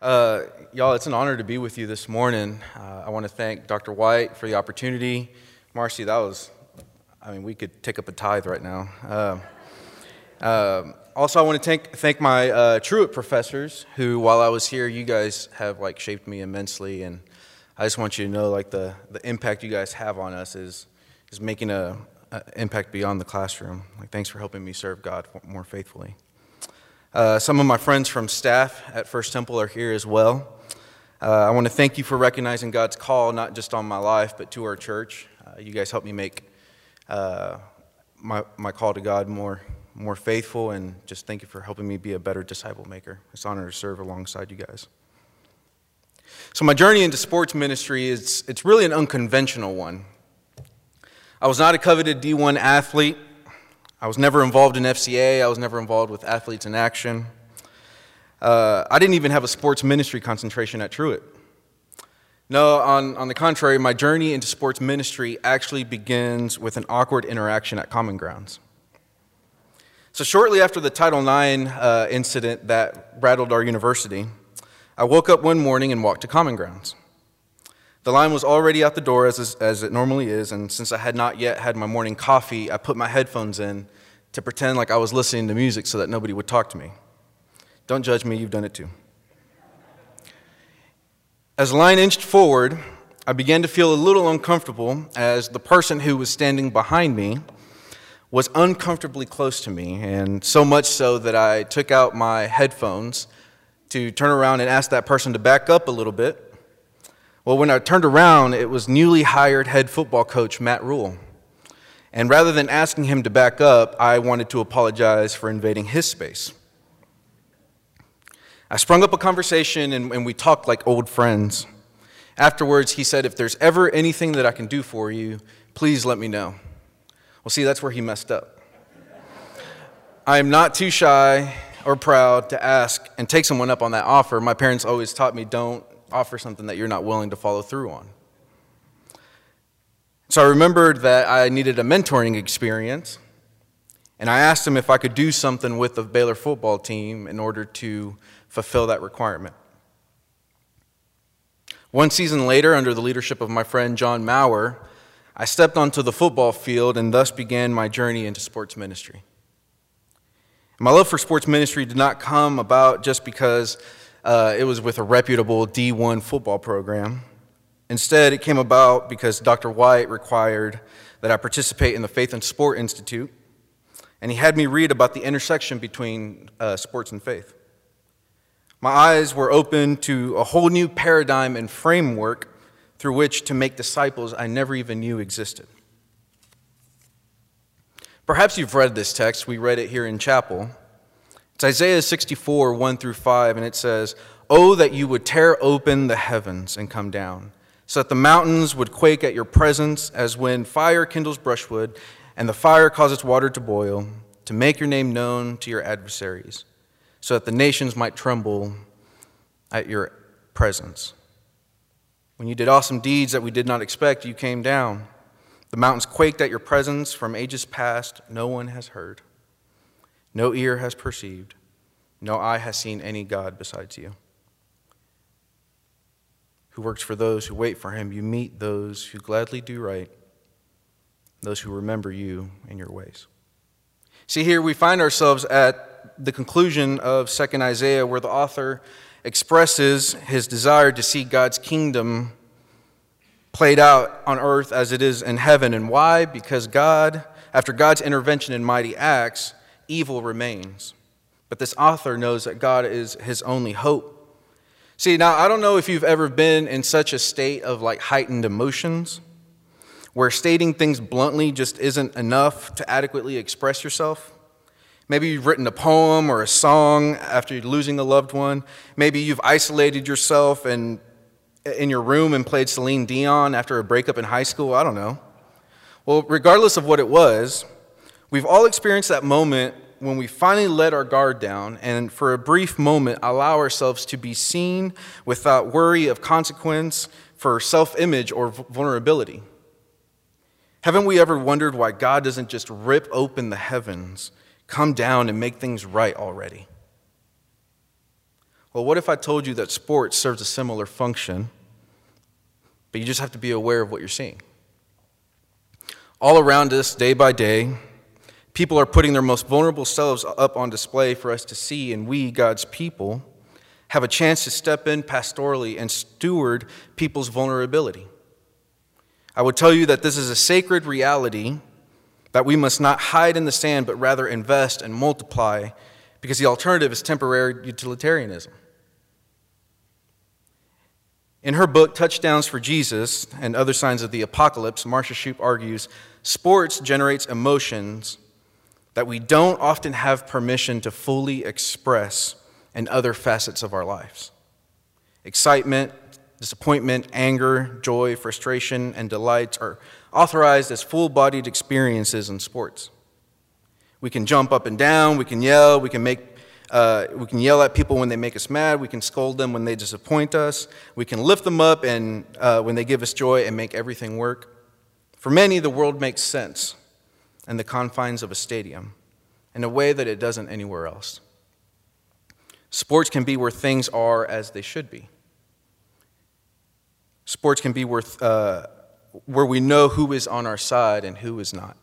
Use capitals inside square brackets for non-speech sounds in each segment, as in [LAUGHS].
Uh, y'all, it's an honor to be with you this morning. Uh, I want to thank Dr. White for the opportunity. Marcy, that was, I mean, we could take up a tithe right now. Uh, uh, also, I want to thank, thank my uh, Truett professors who, while I was here, you guys have like shaped me immensely. And I just want you to know like the, the impact you guys have on us is, is making an impact beyond the classroom. Like, thanks for helping me serve God more faithfully. Uh, some of my friends from staff at First Temple are here as well. Uh, I want to thank you for recognizing God's call, not just on my life, but to our church. Uh, you guys helped me make uh, my, my call to God more, more faithful, and just thank you for helping me be a better disciple maker. It's an honor to serve alongside you guys. So, my journey into sports ministry is it's really an unconventional one. I was not a coveted D1 athlete. I was never involved in FCA. I was never involved with Athletes in Action. Uh, I didn't even have a sports ministry concentration at Truett. No, on, on the contrary, my journey into sports ministry actually begins with an awkward interaction at Common Grounds. So, shortly after the Title IX uh, incident that rattled our university, I woke up one morning and walked to Common Grounds. The line was already out the door, as, as it normally is, and since I had not yet had my morning coffee, I put my headphones in to pretend like I was listening to music so that nobody would talk to me. Don't judge me, you've done it too. As the line inched forward, I began to feel a little uncomfortable as the person who was standing behind me was uncomfortably close to me, and so much so that I took out my headphones to turn around and ask that person to back up a little bit well, when I turned around, it was newly hired head football coach Matt Rhule. And rather than asking him to back up, I wanted to apologize for invading his space. I sprung up a conversation and, and, we talked like old friends. Afterwards, he said, If there's ever anything that I can do for you, please let me know. Well, see, that's where he messed up. I am not too shy or proud to ask and take someone up on that offer. My parents always taught me don't offer something that you're not willing to follow through on. So I remembered that I needed a mentoring experience, and I asked him if I could do something with the Baylor football team in order to fulfill that requirement. One season later, under the leadership of my friend John Maurer, I stepped onto the football field and thus began my journey into sports ministry. My love for sports ministry did not come about just because uh, it was with a reputable D1 football program. Instead, it came about because Dr. White required that I participate in the Faith and Sport Institute, and he had me read about the intersection between uh, sports and faith. My eyes were open to a whole new paradigm and framework through which to make disciples I never even knew existed. Perhaps you've read this text. We read it here in chapel. It's Isaiah 64, 1 through 5, and it says, Oh, that you would tear open the heavens and come down, so that the mountains would quake at your presence, as when fire kindles brushwood, and the fire causes water to boil, to make your name known to your adversaries, so that the nations might tremble at your presence. When you did awesome deeds that we did not expect, you came down. The mountains quaked at your presence from ages past, no one has heard. No ear has perceived, no eye has seen any God besides you. Who works for those who wait for him, you meet those who gladly do right, those who remember you in your ways. See, here we find ourselves at the conclusion of 2nd Isaiah, where the author expresses his desire to see God's kingdom played out on earth as it is in heaven. And why? Because God, after God's intervention in mighty acts, evil remains. But this author knows that God is his only hope. See, now I don't know if you've ever been in such a state of like heightened emotions where stating things bluntly just isn't enough to adequately express yourself. Maybe you've written a poem or a song after losing a loved one. Maybe you've isolated yourself and in your room and played Celine Dion after a breakup in high school. I don't know. Well, regardless of what it was, We've all experienced that moment when we finally let our guard down and, for a brief moment, allow ourselves to be seen without worry of consequence for self image or vulnerability. Haven't we ever wondered why God doesn't just rip open the heavens, come down, and make things right already? Well, what if I told you that sports serves a similar function, but you just have to be aware of what you're seeing? All around us, day by day, people are putting their most vulnerable selves up on display for us to see, and we, God's people, have a chance to step in pastorally and steward people's vulnerability. I would tell you that this is a sacred reality that we must not hide in the sand, but rather invest and multiply, because the alternative is temporary utilitarianism. In her book, Touchdowns for Jesus and Other Signs of the Apocalypse, Marcia Shoop argues sports generates emotions that we don't often have permission to fully express in other facets of our lives. Excitement, disappointment, anger, joy, frustration, and delight are authorized as full bodied experiences in sports. We can jump up and down, we can yell, we can, make, uh, we can yell at people when they make us mad, we can scold them when they disappoint us, we can lift them up and, uh, when they give us joy and make everything work. For many, the world makes sense in the confines of a stadium in a way that it doesn't anywhere else. Sports can be where things are as they should be. Sports can be where, uh, where we know who is on our side and who is not.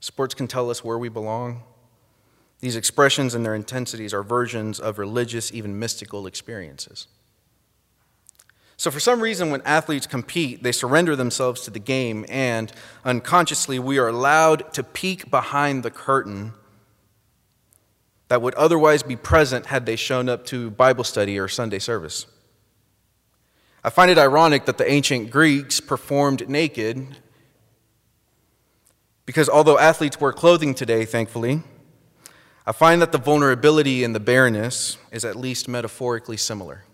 Sports can tell us where we belong. These expressions and their intensities are versions of religious, even mystical experiences. So, for some reason, when athletes compete, they surrender themselves to the game, and unconsciously, we are allowed to peek behind the curtain that would otherwise be present had they shown up to Bible study or Sunday service. I find it ironic that the ancient Greeks performed naked because although athletes wear clothing today, thankfully, I find that the vulnerability and the bareness is at least metaphorically similar.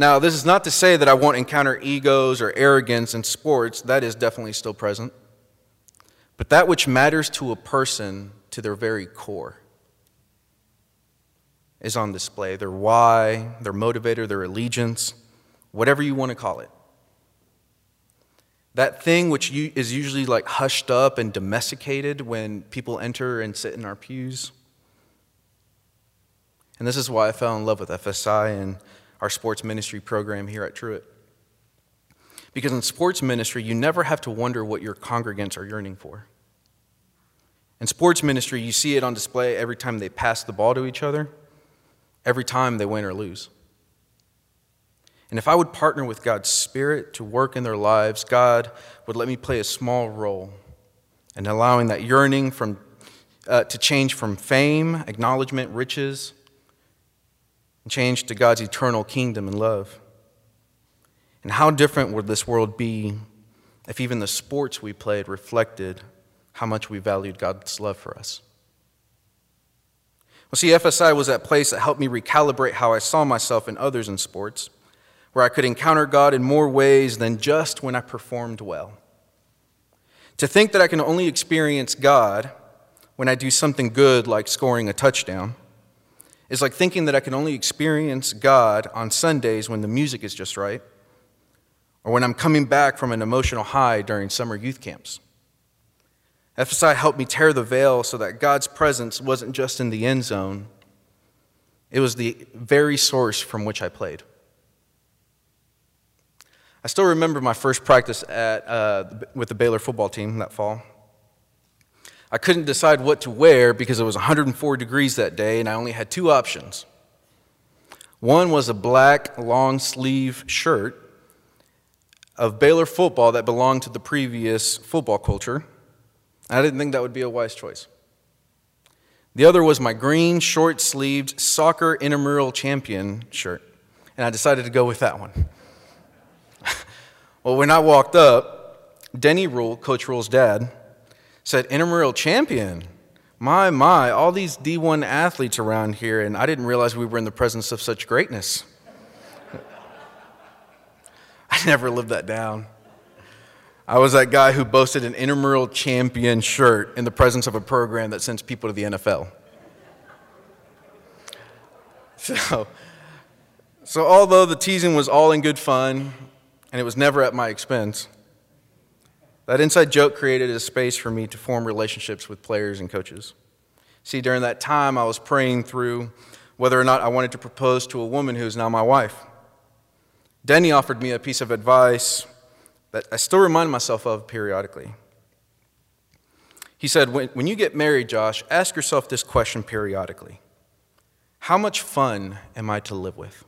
Now, this is not to say that I won't encounter egos or arrogance in sports, that is definitely still present. But that which matters to a person to their very core is on display. Their why, their motivator, their allegiance, whatever you want to call it. That thing which is usually like hushed up and domesticated when people enter and sit in our pews. And this is why I fell in love with FSI and our sports ministry program here at Truett. Because in sports ministry, you never have to wonder what your congregants are yearning for. In sports ministry, you see it on display every time they pass the ball to each other, every time they win or lose. And if I would partner with God's Spirit to work in their lives, God would let me play a small role in allowing that yearning from, uh, to change from fame, acknowledgement, riches, and change to God's eternal kingdom and love. And how different would this world be if even the sports we played reflected how much we valued God's love for us. Well, see, FSI was that place that helped me recalibrate how I saw myself and others in sports, where I could encounter God in more ways than just when I performed well. To think that I can only experience God when I do something good like scoring a touchdown is like thinking that I can only experience God on Sundays when the music is just right, or when I'm coming back from an emotional high during summer youth camps. FSI helped me tear the veil so that God's presence wasn't just in the end zone, it was the very source from which I played. I still remember my first practice at, uh, with the Baylor football team that fall. I couldn't decide what to wear because it was 104 degrees that day, and I only had two options. One was a black long sleeve shirt of Baylor football that belonged to the previous football culture, I didn't think that would be a wise choice. The other was my green, short sleeved soccer intramural champion shirt, and I decided to go with that one. [LAUGHS] well, when I walked up, Denny Rhule, Coach Rhule's dad, said, Intramural champion. My, my, all these D1 athletes around here, and I didn't realize we were in the presence of such greatness. [LAUGHS] I never lived that down. I was that guy who boasted an intramural champion shirt in the presence of a program that sends people to the NFL. [LAUGHS] So, so although the teasing was all in good fun and it was never at my expense, that inside joke created a space for me to form relationships with players and coaches. See, during that time, I was praying through whether or not I wanted to propose to a woman who is now my wife. Denny offered me a piece of advice that I still remind myself of periodically. He said, when, when you get married, Josh, ask yourself this question periodically How much fun am I to live with?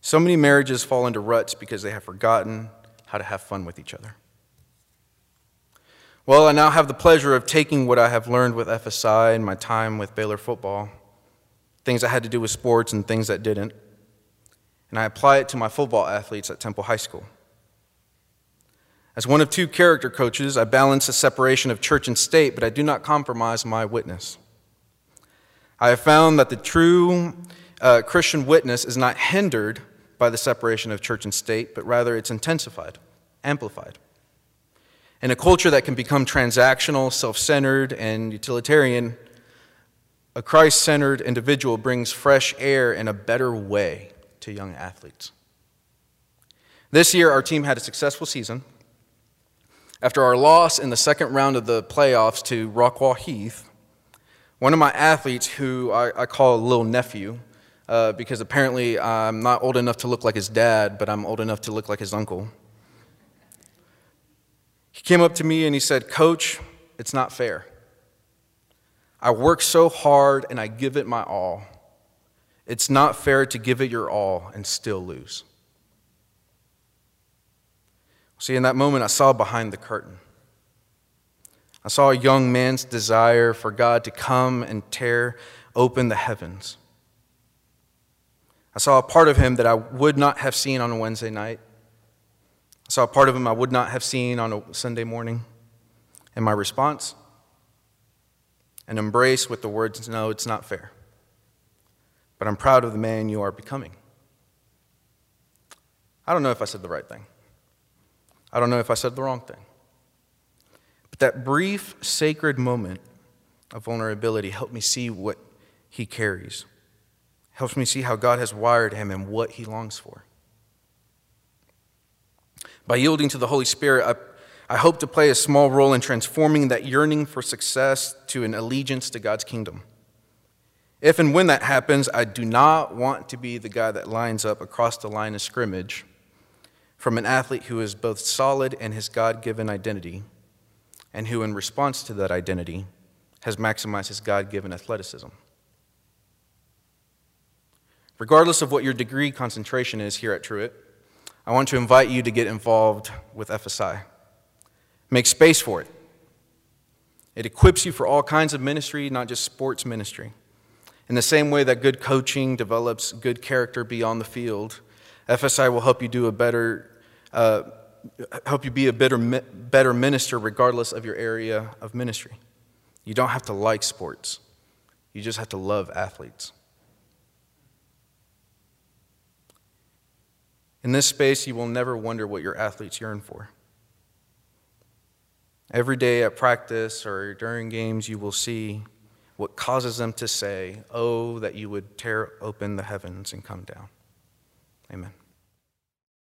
So many marriages fall into ruts because they have forgotten how to have fun with each other. Well, I now have the pleasure of taking what I have learned with FSI and my time with Baylor football, things that had to do with sports and things that didn't, and I apply it to my football athletes at Temple High School. As one of two character coaches, I balance the separation of church and state, but I do not compromise my witness. I have found that the true uh, Christian witness is not hindered by the separation of church and state, but rather it's intensified, amplified. In a culture that can become transactional, self centered, and utilitarian, a Christ centered individual brings fresh air and a better way to young athletes. This year, our team had a successful season. After our loss in the second round of the playoffs to Rockwall Heath, one of my athletes, who I, I call a little nephew, uh, because apparently I'm not old enough to look like his dad, but I'm old enough to look like his uncle. Came up to me and he said, Coach, it's not fair. I work so hard and I give it my all. It's not fair to give it your all and still lose. See, in that moment, I saw behind the curtain. I saw a young man's desire for God to come and tear open the heavens. I saw a part of him that I would not have seen on a Wednesday night. I saw a part of him I would not have seen on a Sunday morning. And my response? An embrace with the words, No, it's not fair. But I'm proud of the man you are becoming. I don't know if I said the right thing. I don't know if I said the wrong thing. But that brief, sacred moment of vulnerability helped me see what he carries, helps me see how God has wired him and what he longs for. By yielding to the Holy Spirit, I, I hope to play a small role in transforming that yearning for success to an allegiance to God's kingdom. If and when that happens, I do not want to be the guy that lines up across the line of scrimmage from an athlete who is both solid in his God given identity and who, in response to that identity, has maximized his God given athleticism. Regardless of what your degree concentration is here at Truett, I want to invite you to get involved with FSI. Make space for it. It equips you for all kinds of ministry, not just sports ministry. In the same way that good coaching develops good character beyond the field, FSI will help you do a better uh, help you be a better, better minister regardless of your area of ministry. You don't have to like sports, you just have to love athletes. In this space, you will never wonder what your athletes yearn for. Every day at practice or during games, you will see what causes them to say, Oh, that you would tear open the heavens and come down. Amen.